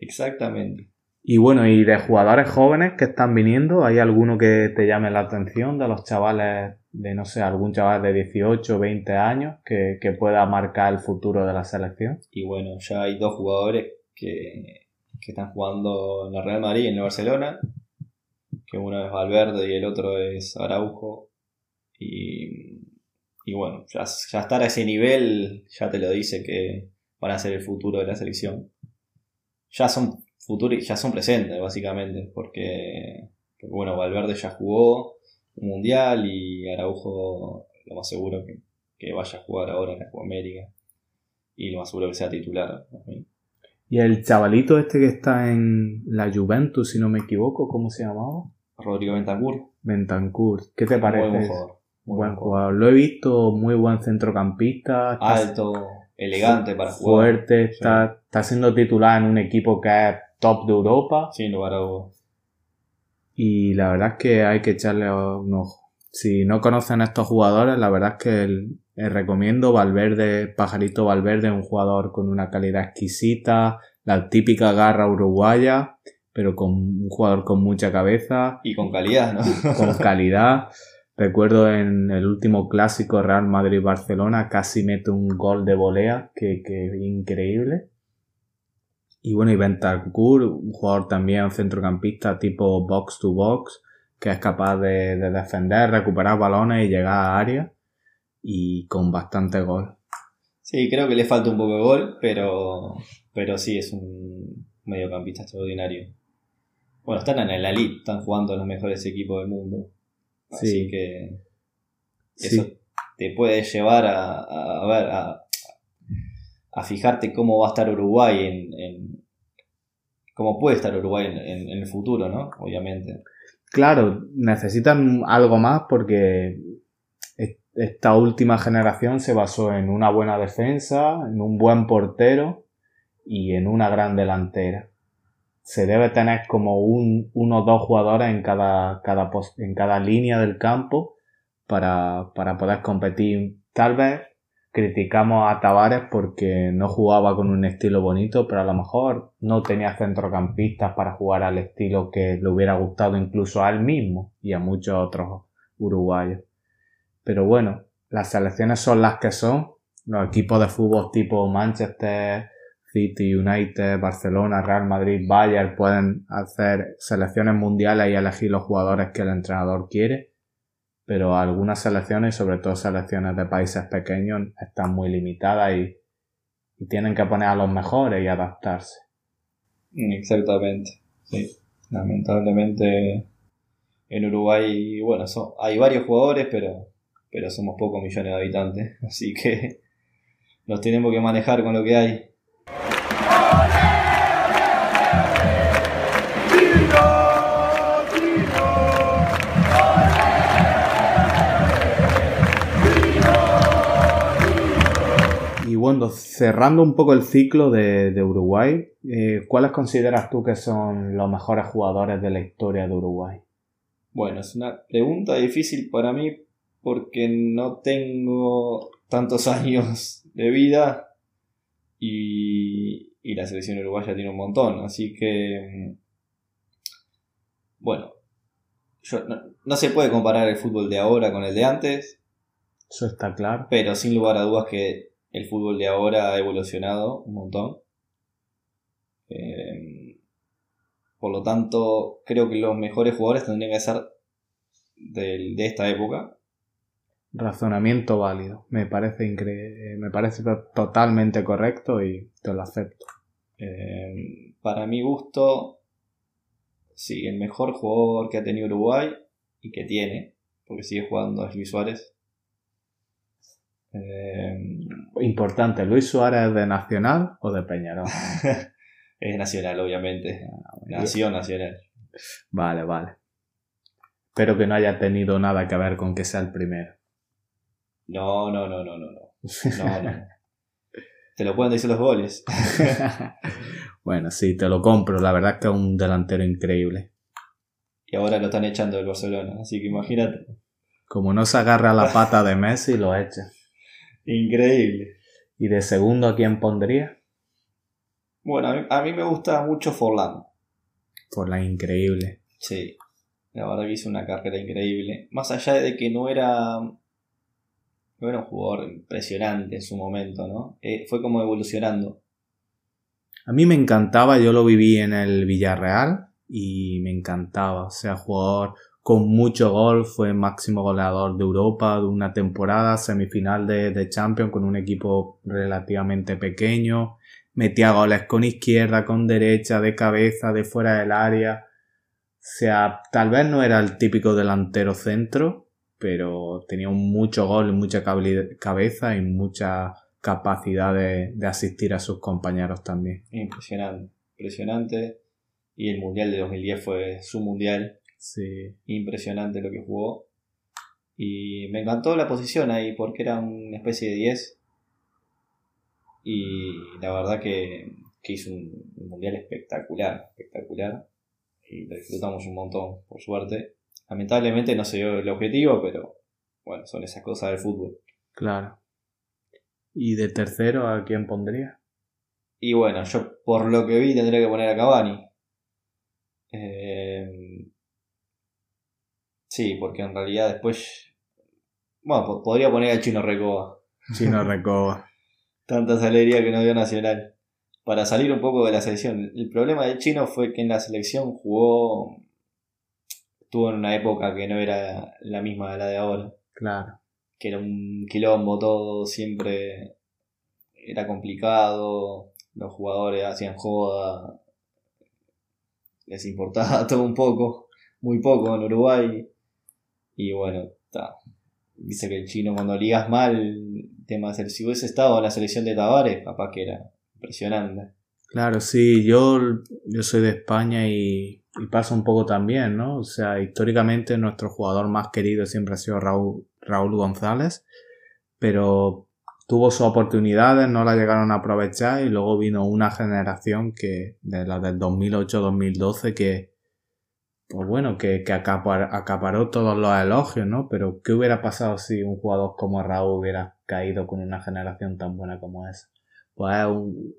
Exactamente. Y bueno, y de jugadores jóvenes que están viniendo, ¿hay alguno que te llame la atención de los chavales de, no sé, algún chaval de 18 o 20 años que, que pueda marcar el futuro de la selección? Y bueno, ya hay dos jugadores que, que están jugando en la Real Madrid y en el Barcelona. Que uno es Valverde y el otro es Araujo. Y, y bueno, ya, ya estar a ese nivel ya te lo dice que van a ser el futuro de la selección. Ya son futuros, ya son presentes básicamente, porque, porque, bueno, Valverde ya jugó un mundial y Araujo lo más seguro que, que vaya a jugar ahora en la Copa América y lo más seguro que sea titular. ¿no? Y el chavalito este que está en la Juventus, si no me equivoco, ¿cómo se llamaba? Rodrigo Bentancur, Bentancur. ¿Qué te parece? muy buen jugador. Buen jugador. Lo he visto, muy buen centrocampista. está Alto, elegante para jugar. fuerte, está, está siendo titular en un equipo que es top de Europa. Sin lugar a dudas. Y la verdad es que hay que echarle un ojo. Si no conocen a estos jugadores, la verdad es que el- les recomiendo Valverde, Pajarito Valverde, un jugador con una calidad exquisita, la típica garra uruguaya, pero con un jugador con mucha cabeza, Y con calidad, ¿no? con calidad. *laughs* Recuerdo en el último clásico Real Madrid-Barcelona casi mete un gol de volea que, que increíble. Y bueno, y Bentancur, un jugador también, centrocampista tipo box to box, que es capaz de, de defender, recuperar balones y llegar a área. Y con bastante gol. Sí, creo que le falta un poco de gol, pero, pero sí, es un mediocampista extraordinario. Bueno, están en la elite, están jugando los mejores equipos del mundo. Así Sí. que Sí. eso te puede llevar a, a, a ver, a, a fijarte cómo va a estar Uruguay en, en- cómo puede estar Uruguay en, en- en el futuro, ¿no? Obviamente. Claro, necesitan algo más porque es- esta última generación se basó en una buena defensa, en un buen portero y en una gran delantera. Se debe tener como un, uno o dos jugadores en cada, cada, en cada línea del campo para, para poder competir. Tal vez criticamos a Tavares porque no jugaba con un estilo bonito, pero a lo mejor no tenía centrocampistas para jugar al estilo que le hubiera gustado incluso a él mismo y a muchos otros uruguayos. Pero bueno, las selecciones son las que son. Los equipos de fútbol tipo Manchester, City, United, Barcelona, Real Madrid, Bayern pueden hacer selecciones mundiales y elegir los jugadores que el entrenador quiere. Pero algunas selecciones, sobre todo selecciones de países pequeños, están muy limitadas y, tienen que poner a los mejores y adaptarse. Exactamente. Sí. Lamentablemente en Uruguay, bueno, hay varios jugadores, pero pero somos pocos millones de habitantes, *laughs* así que nos tenemos que manejar con lo que hay. Bueno, cerrando un poco el ciclo de, Uruguay, eh, ¿cuáles consideras tú que son los mejores jugadores de la historia de Uruguay? Bueno, es una pregunta difícil para mí porque no tengo tantos *laughs* años de vida y, y la selección uruguaya tiene un montón, así que bueno, no, se puede comparar el fútbol de ahora con el de antes. Eso está claro. Pero sin lugar a dudas que el fútbol de ahora ha evolucionado un montón. Eh, por lo tanto, creo que los mejores jugadores tendrían que ser de esta época razonamiento válido. Me parece increíble, me parece totalmente correcto y te lo acepto. Eh, para mi gusto, sí, el mejor jugador que ha tenido Uruguay y que tiene, porque sigue jugando es Luis Suárez. Eh, Importante, ¿Luis Suárez de Nacional o de Peñarol? *laughs* es Nacional, obviamente. Ah, Nación Nacional. Vale, vale. Espero que no haya tenido nada que ver con que sea el primero. No, no, no, no, no, no. *laughs* No, no. te lo pueden decir los goles. *laughs* bueno, sí, te lo compro. La verdad es que es un delantero increíble. Y ahora lo están echando del Barcelona, así que imagínate. Como no se agarra la pata de Messi, lo echa. Increíble. ¿Y de segundo a quién pondría? Bueno, a mí, a mí me gusta mucho Forlán. Forlán increíble. Sí, la verdad que hizo una carrera increíble. Más allá de que no era era un jugador impresionante en su momento, ¿no? Eh, fue como evolucionando. A mí me encantaba, yo lo viví en el Villarreal y me encantaba. O sea, jugador con mucho gol, fue máximo goleador de Europa de una temporada, semifinal de, de Champions con un equipo relativamente pequeño. Metía goles con izquierda, con derecha, de cabeza, de fuera del área. O sea, tal vez no era el típico delantero centro, pero tenía mucho gol, mucha cabeza y mucha capacidad de, asistir a sus compañeros también. Impresionante, impresionante. Y el Mundial de 2010 fue su Mundial. Sí. Impresionante lo que jugó. Y me encantó la posición ahí porque era una especie de 10. Y la verdad que, hizo un, un Mundial espectacular, espectacular. Y lo disfrutamos un montón, por suerte. Lamentablemente no se dio el objetivo, pero bueno, son esas cosas del fútbol. Claro. ¿Y de tercero a quién pondría? Y bueno, yo por lo que vi tendría que poner a Cavani. Eh, sí, porque en realidad después. Bueno, podría poner al Chino Recoba. Chino *laughs* Recoba. Tanta alegría que no dio Nacional. Para salir un poco de la selección. El problema del Chino fue que en la selección jugó estuvo en una época que no era la misma de la de ahora. Claro. Que era un quilombo todo, siempre era complicado, los jugadores hacían joda, les importaba *laughs* todo un poco, muy poco en Uruguay. Y bueno, está. Dice que el chino cuando ligas mal, tema de si hubiese estado en la selección de Tavares, capaz que era impresionante. Claro, sí, yo, yo soy de España y, y pasa un poco también, ¿no? O sea, históricamente nuestro jugador más querido siempre ha sido Raúl, Raúl González, pero tuvo sus oportunidades, no la llegaron a aprovechar y luego vino una generación que, de la del 2008-2012, que, pues bueno, que, que acapar- acaparó todos los elogios, ¿no? Pero ¿qué hubiera pasado si un jugador como Raúl hubiera caído con una generación tan buena como esa? Pues es un-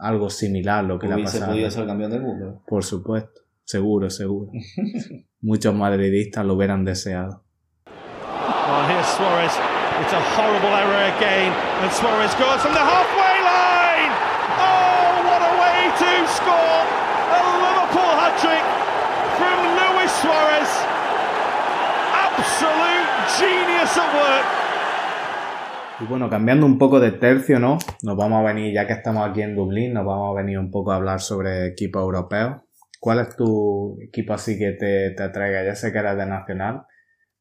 algo similar lo que le ha pasado. podido ser campeón del mundo. Por supuesto, seguro, seguro. *laughs* Muchos madridistas lo hubieran deseado. Well, here's Suarez. It's a horrible error again, and Suarez scores from the halfway line. Oh, what a way to score! A Liverpool hat trick from Luis Suarez. Absolute genius at work. Y bueno, cambiando un poco de tercio, ¿no? Nos vamos a venir, ya que estamos aquí en Dublín, nos vamos a venir un poco a hablar sobre equipos europeos. ¿Cuál es tu equipo así que te, te atraiga? Ya sé que eres de Nacional,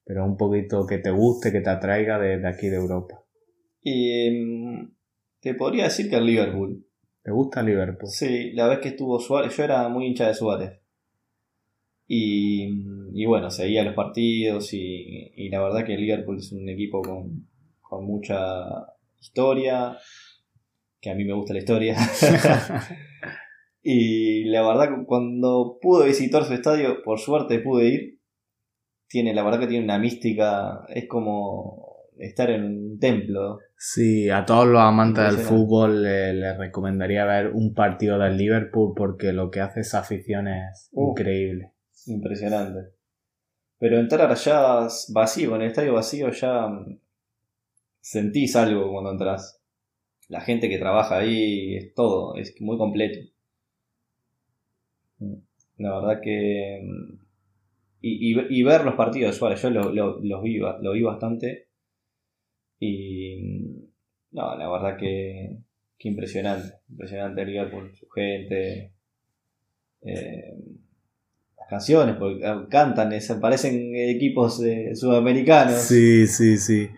pero un poquito que te guste, que te atraiga de, de aquí de Europa. Y mm, te podría decir que el Liverpool. ¿Te gusta Liverpool? Sí, la vez que estuvo Suárez, yo era muy hincha de Suárez. Y, y bueno, seguía los partidos y, y la verdad que el Liverpool es un equipo con, con mucha historia, que a mí me gusta la historia. *laughs* y la verdad que cuando pude visitar su estadio, por suerte pude ir, tiene, la verdad que tiene una mística, es como estar en un templo. Sí, a todos los amantes del fútbol les les recomendaría ver un partido del Liverpool porque lo que hace esa afición es Uh. increíble. Impresionante. Pero entrar allá vacío, en el estadio vacío, ya sentís algo cuando entras. La gente que trabaja ahí, es todo, es muy completo. La verdad que... Y, y- ver los partidos de Suárez, yo lo- lo- los vi, lo vi bastante. Y... No, la verdad que, impresionante. Impresionante el Liverpool, su gente. Eh, las canciones, porque ah, cantan, parecen equipos sudamericanos. Sí, sí, sí.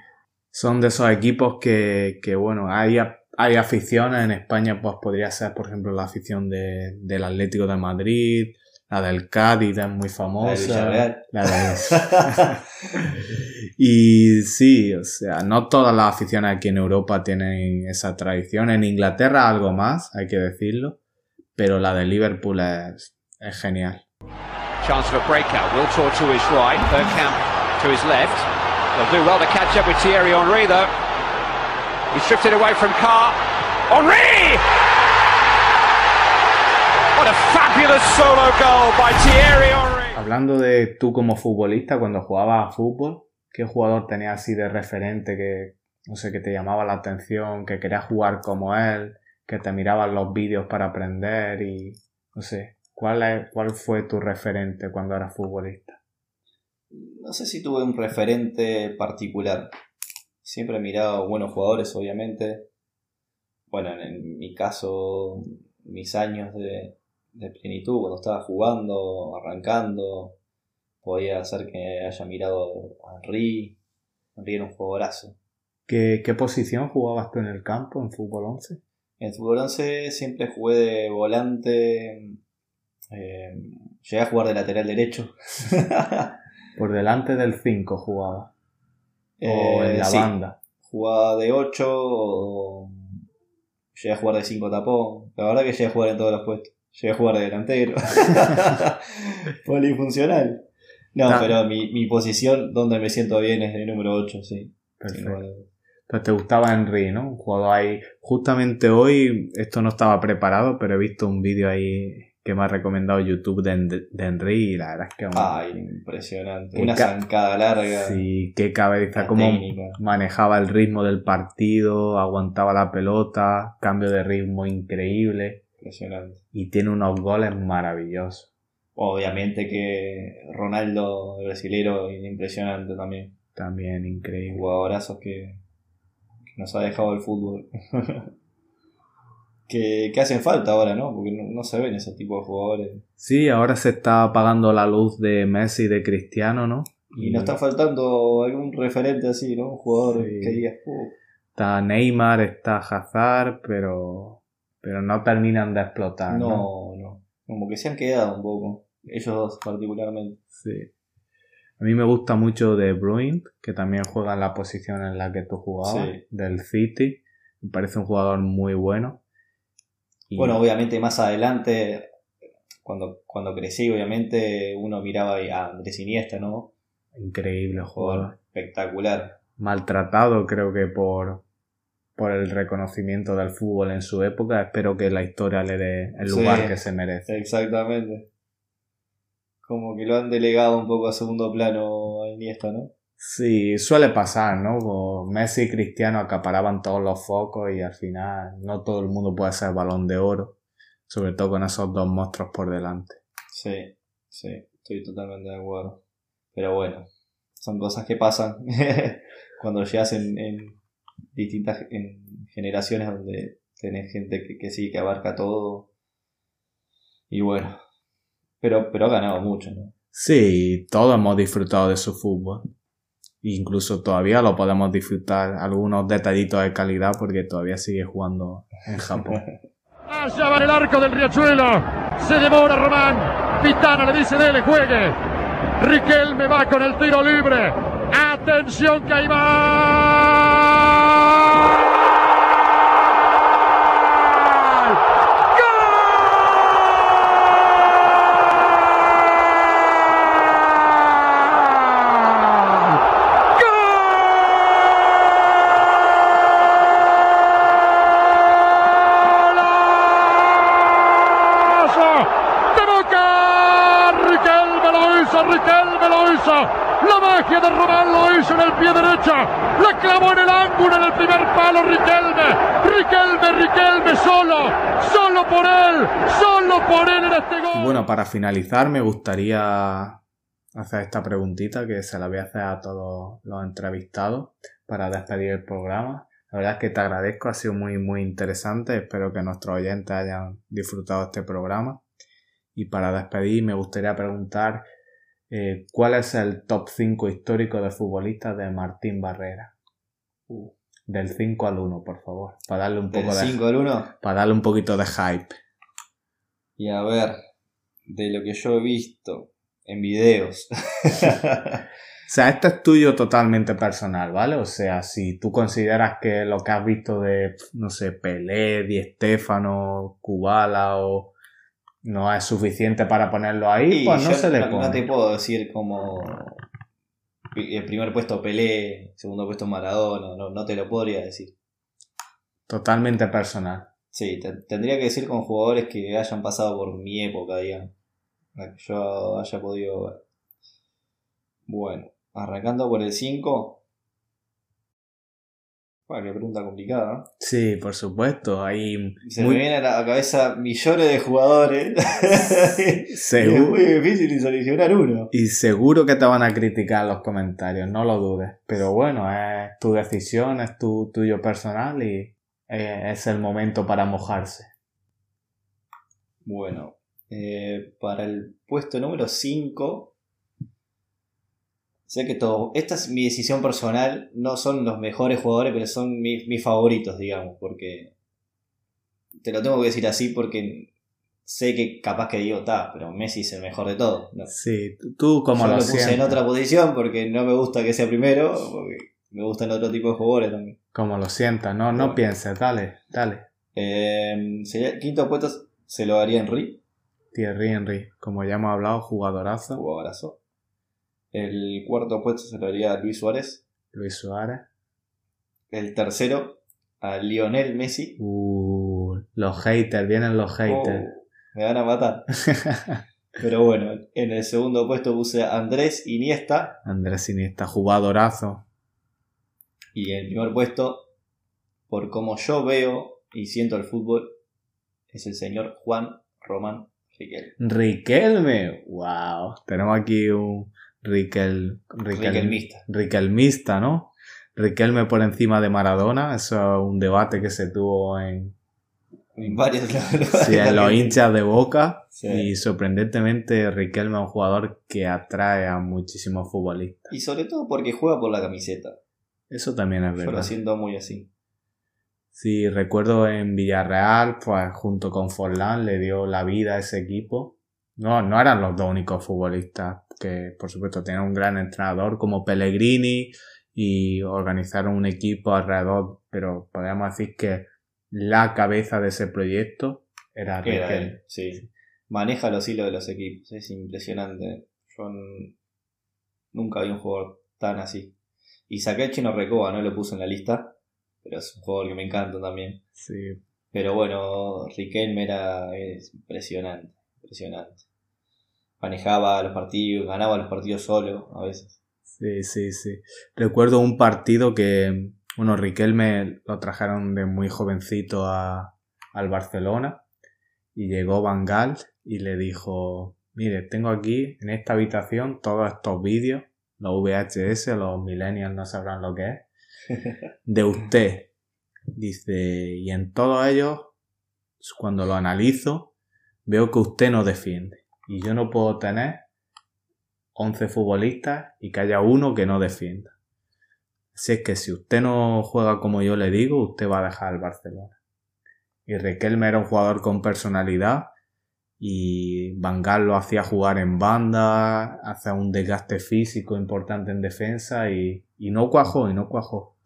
Son de esos equipos que, que bueno, hay, hay aficiones en España, pues podría ser, por ejemplo, la afición de, del Atlético de Madrid, la del Cádiz es muy famosa. Villarreal. La de- *laughs* y sí, o sea, no todas las aficiones aquí en Europa tienen esa tradición. En Inglaterra algo más, hay que decirlo, pero la de Liverpool es, es genial. Chance for a breakout. Will to his right. Bergkamp to his left. They'll do well to catch up with Thierry Henry, though. He's drifted away from Carr. Henry! What a fabulous solo goal by Thierry Henry! Hablando de tú como futbolista, cuando jugabas a fútbol, ¿qué jugador tenías así de referente que, no sé, que te llamaba la atención, que querías jugar como él, que te mirabas los vídeos para aprender y, no sé, ¿cuál, es, cuál fue tu referente cuando eras futbolista? No sé si tuve un referente particular. Siempre he mirado buenos jugadores, obviamente. Bueno, en, mi caso, mis años de, de plenitud, cuando estaba jugando, arrancando, podía hacer que haya mirado a Henry. Henry era un jugadorazo. ¿Qué, qué posición jugabas tú en el campo en fútbol 11? En fútbol 11 siempre jugué de volante. eh, llegué a jugar de lateral derecho. *laughs* Por delante del 5 jugaba. O Eh, en la sí. banda. Jugaba de 8 o llegué a jugar de 5 tapón. La verdad que llegué a jugar en todos los puestos. Llegué a jugar de delantero. *laughs* *laughs* Polifuncional. No, Ah. pero mi, mi posición donde me siento bien es de número 8, sí. Perfecto. Pues te gustaba Henry, ¿no? Un jugador ahí. Justamente hoy, esto no estaba preparado, pero he visto un vídeo ahí que me ha recomendado YouTube de, de Henry y la verdad es que. Ay, impresionante. Una ca- zancada larga. Sí, qué cabeza, cómo técnica. manejaba el ritmo del partido, aguantaba la pelota, cambio de ritmo increíble Impresionante. y tiene unos goles maravillosos. Obviamente que Ronaldo, el brasilero, impresionante también. También increíble. Jugadorazos que, que nos ha dejado el fútbol. *laughs* que, que hacen falta ahora, ¿no? Porque no, no se ven ese tipo de jugadores. Sí, ahora se está apagando la luz de Messi y de Cristiano, ¿no? Y nos está faltando algún referente así, ¿no? Un jugador Sí. que digas, "Uh, Está Neymar, está Hazard, pero pero no terminan de explotar. No, No, no. Como que se han quedado un poco. Ellos dos particularmente. Sí. A mí me gusta mucho de Bruin, que también juega en la posición en la que tú jugabas, Sí. del City. Me parece un jugador muy bueno. Y- Bueno, obviamente más adelante, cuando, cuando crecí, obviamente uno miraba a Andrés Iniesta, ¿no? increíble jugador. Espectacular. maltratado creo que por, por el reconocimiento del fútbol en su época. Espero que la historia le dé el Sí. lugar que se merece. Exactamente. Como que lo han delegado un poco a segundo plano a Iniesta, ¿no? Sí, suele pasar, ¿no? Como Messi y Cristiano acaparaban todos los focos y al final no todo el mundo puede ser balón de oro, sobre todo con esos dos monstruos por delante. Sí, sí, estoy totalmente de acuerdo. Pero bueno, son cosas que pasan *laughs* cuando llegas en, en distintas en generaciones donde tenés gente que, que sí, que abarca todo. Y bueno, pero, pero ha ganado mucho, ¿no? Sí, todos hemos disfrutado de su fútbol. Incluso todavía lo podemos disfrutar algunos detallitos de calidad porque todavía sigue jugando en Japón. *laughs* Allá va el arco del Riachuelo. Se devora Román. Pitana le dice dele, juegue. Riquelme va con el tiro libre. Atención que ahí va. ¡Golazo! ¡De Boca! Riquelme lo hizo, La magia de Román lo hizo en el pie derecho. La clavó en el ángulo en el primer palo Riquelme. Riquelme, Riquelme solo. Solo por él. Solo por él en este gol. bueno, para finalizar me gustaría hacer esta preguntita que se la voy a hacer a todos los entrevistados para despedir el programa. La verdad es que te agradezco, ha sido muy muy interesante, espero que nuestros oyentes hayan disfrutado este programa. Y para despedir me gustaría preguntar eh, cuál es el top 5 histórico de futbolistas de Martín Barrera. Del 5 al 1, por favor, para darle un Del poco de 5 al 1. para darle un poquito de hype. Y a ver, de lo que yo he visto en videos. *laughs* O sea, esto es tuyo totalmente personal, ¿vale? O sea, si tú consideras que lo que has visto de, no sé, Pelé, Di Stéfano, Kubala o no es suficiente para ponerlo ahí, Y pues no se le no, pone. no te puedo decir como el primer puesto Pelé, segundo puesto Maradona, no, no te lo podría decir. Totalmente personal. Sí, te- tendría que decir con jugadores que hayan pasado por mi época, digamos. La que yo haya podido ver. Bueno, arrancando por el 5. Bueno, qué pregunta complicada. Sí, por supuesto. Se muy, me vienen a la cabeza millones de jugadores. *laughs* *laughs* es seguro, muy difícil seleccionar uno. y seguro que te van a criticar en los comentarios, no lo dudes. Pero bueno, es tu decisión, es tu tuyo personal y eh, es el momento para mojarse. Bueno, eh, para el puesto número 5. Sé que todo. Esta es mi decisión personal. No son los mejores jugadores, pero son mis, mis favoritos, digamos. Porque. Te lo tengo que decir así porque sé que capaz que digo, ta, pero Messi es el mejor de todos. No, Sí, tú- como Yo lo lo puse en otra posición porque no me gusta que sea primero. Porque me gustan otro tipo de jugadores también. Como lo sientas, no, no Bueno. pienses, dale, dale. Eh, sería, quinto puesto se lo daría Henry. Thierry Henry, como ya hemos hablado, jugadorazo. Jugadorazo. El cuarto puesto se lo Luis Suárez. Luis Suárez. El tercero a Lionel Messi. Uh, los haters, vienen los haters. Oh, me van a matar. *laughs* Pero bueno, en el segundo puesto puse a Andrés Iniesta. Andrés Iniesta, jugadorazo. Y en el primer puesto, por como yo veo y siento el fútbol, es el señor Juan Román Riquelme. Riquelme, wow. Tenemos aquí un Riquel, Riquel- Riquelmista. Riquelmista, ¿no? Riquelme por encima de Maradona, eso es un debate que se tuvo en, En varios *laughs* sí, en los hinchas de Boca. Sí. Y sorprendentemente Riquelme es un jugador que atrae a muchísimos futbolistas. Y sobre todo porque juega por la camiseta. Eso también es verdad. siento muy así. Sí, recuerdo en Villarreal, pues junto con Forlán le dio la vida a ese equipo. No, no eran los dos únicos futbolistas que, por supuesto, tenían un gran entrenador como Pellegrini y organizaron un equipo alrededor, pero podríamos decir que la cabeza de ese proyecto era Era Riquelme. él, sí. Maneja los hilos de los equipos, es impresionante. Yo nunca vi un jugador tan así. Y saqué a Chino Recoba, no lo puse en la lista, pero es un jugador que me encanta también. Sí, Pero bueno, Riquelme era es impresionante, impresionante. Manejaba los partidos, ganaba los partidos solo a veces. Sí, sí, sí. Recuerdo un partido que, bueno, Riquelme lo trajeron de muy jovencito a, al Barcelona y llegó Van Gaal y le dijo, mire, tengo aquí en esta habitación todos estos vídeos, los VHS, los millennials no sabrán lo que es, de usted. *laughs* Dice, y en todos ellos, cuando lo analizo, veo que usted no defiende. Y yo no puedo tener 11 futbolistas y que haya uno que no defienda. Así es que si usted no juega como yo le digo, usted va a dejar el Barcelona. Y Riquelme era un jugador con personalidad y Van Gaal lo hacía jugar en banda, hacía un desgaste físico importante en defensa y, y no cuajó, y no cuajó.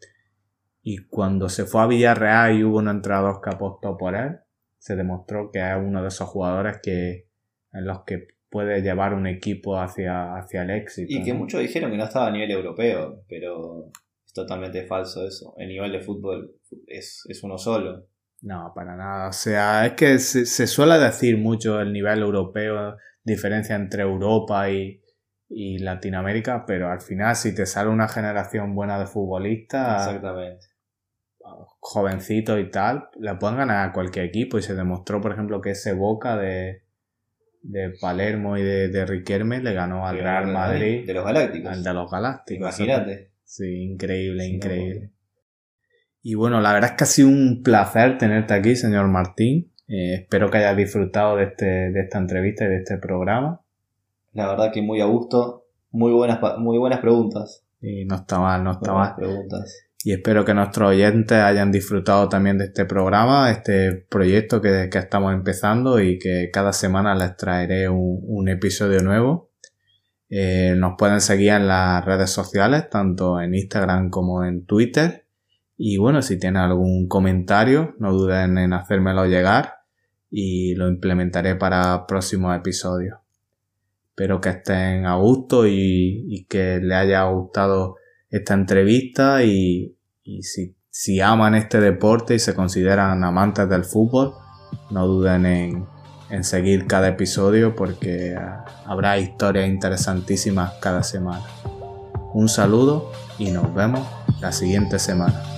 Y cuando se fue a Villarreal y hubo un entrenador que apostó por él, se demostró que es uno de esos jugadores que, en los que puede llevar un equipo hacia, hacia el éxito. Y que ¿no? muchos dijeron que no estaba a nivel europeo, pero es totalmente falso eso. El nivel de fútbol es, es uno solo. No, para nada. O sea, es que se, se suele decir mucho el nivel europeo, diferencia entre Europa y, y Latinoamérica, pero al final si te sale una generación buena de futbolistas, Exactamente. Jovencitos y tal, le pueden ganar a cualquier equipo y se demostró, por ejemplo, que ese Boca de, de Palermo y de, de Riquelme le ganó al Real Madrid, De los Galácticos. al de los Galácticos. Imagínate. Sí, increíble, increíble. Y bueno, la verdad es que ha sido un placer tenerte aquí, señor Martín. Eh, espero que hayas disfrutado de, este, de esta entrevista y de este programa. La verdad que muy a gusto. Muy buenas, muy buenas preguntas. Y no está mal, no está Muy buenas mal. preguntas. Y espero que nuestros oyentes hayan disfrutado también de este programa, este proyecto que, que estamos empezando y que cada semana les traeré un, un episodio nuevo. Eh, nos pueden seguir en las redes sociales, tanto en Instagram como en Twitter. Y bueno, si tienen algún comentario, no duden en hacérmelo llegar y lo implementaré para próximos episodios. Espero que estén a gusto y, y que les haya gustado esta entrevista y, y si, si aman este deporte y se consideran amantes del fútbol, no duden en, en seguir cada episodio porque ah, habrá historias interesantísimas cada semana. Un saludo y nos vemos la siguiente semana.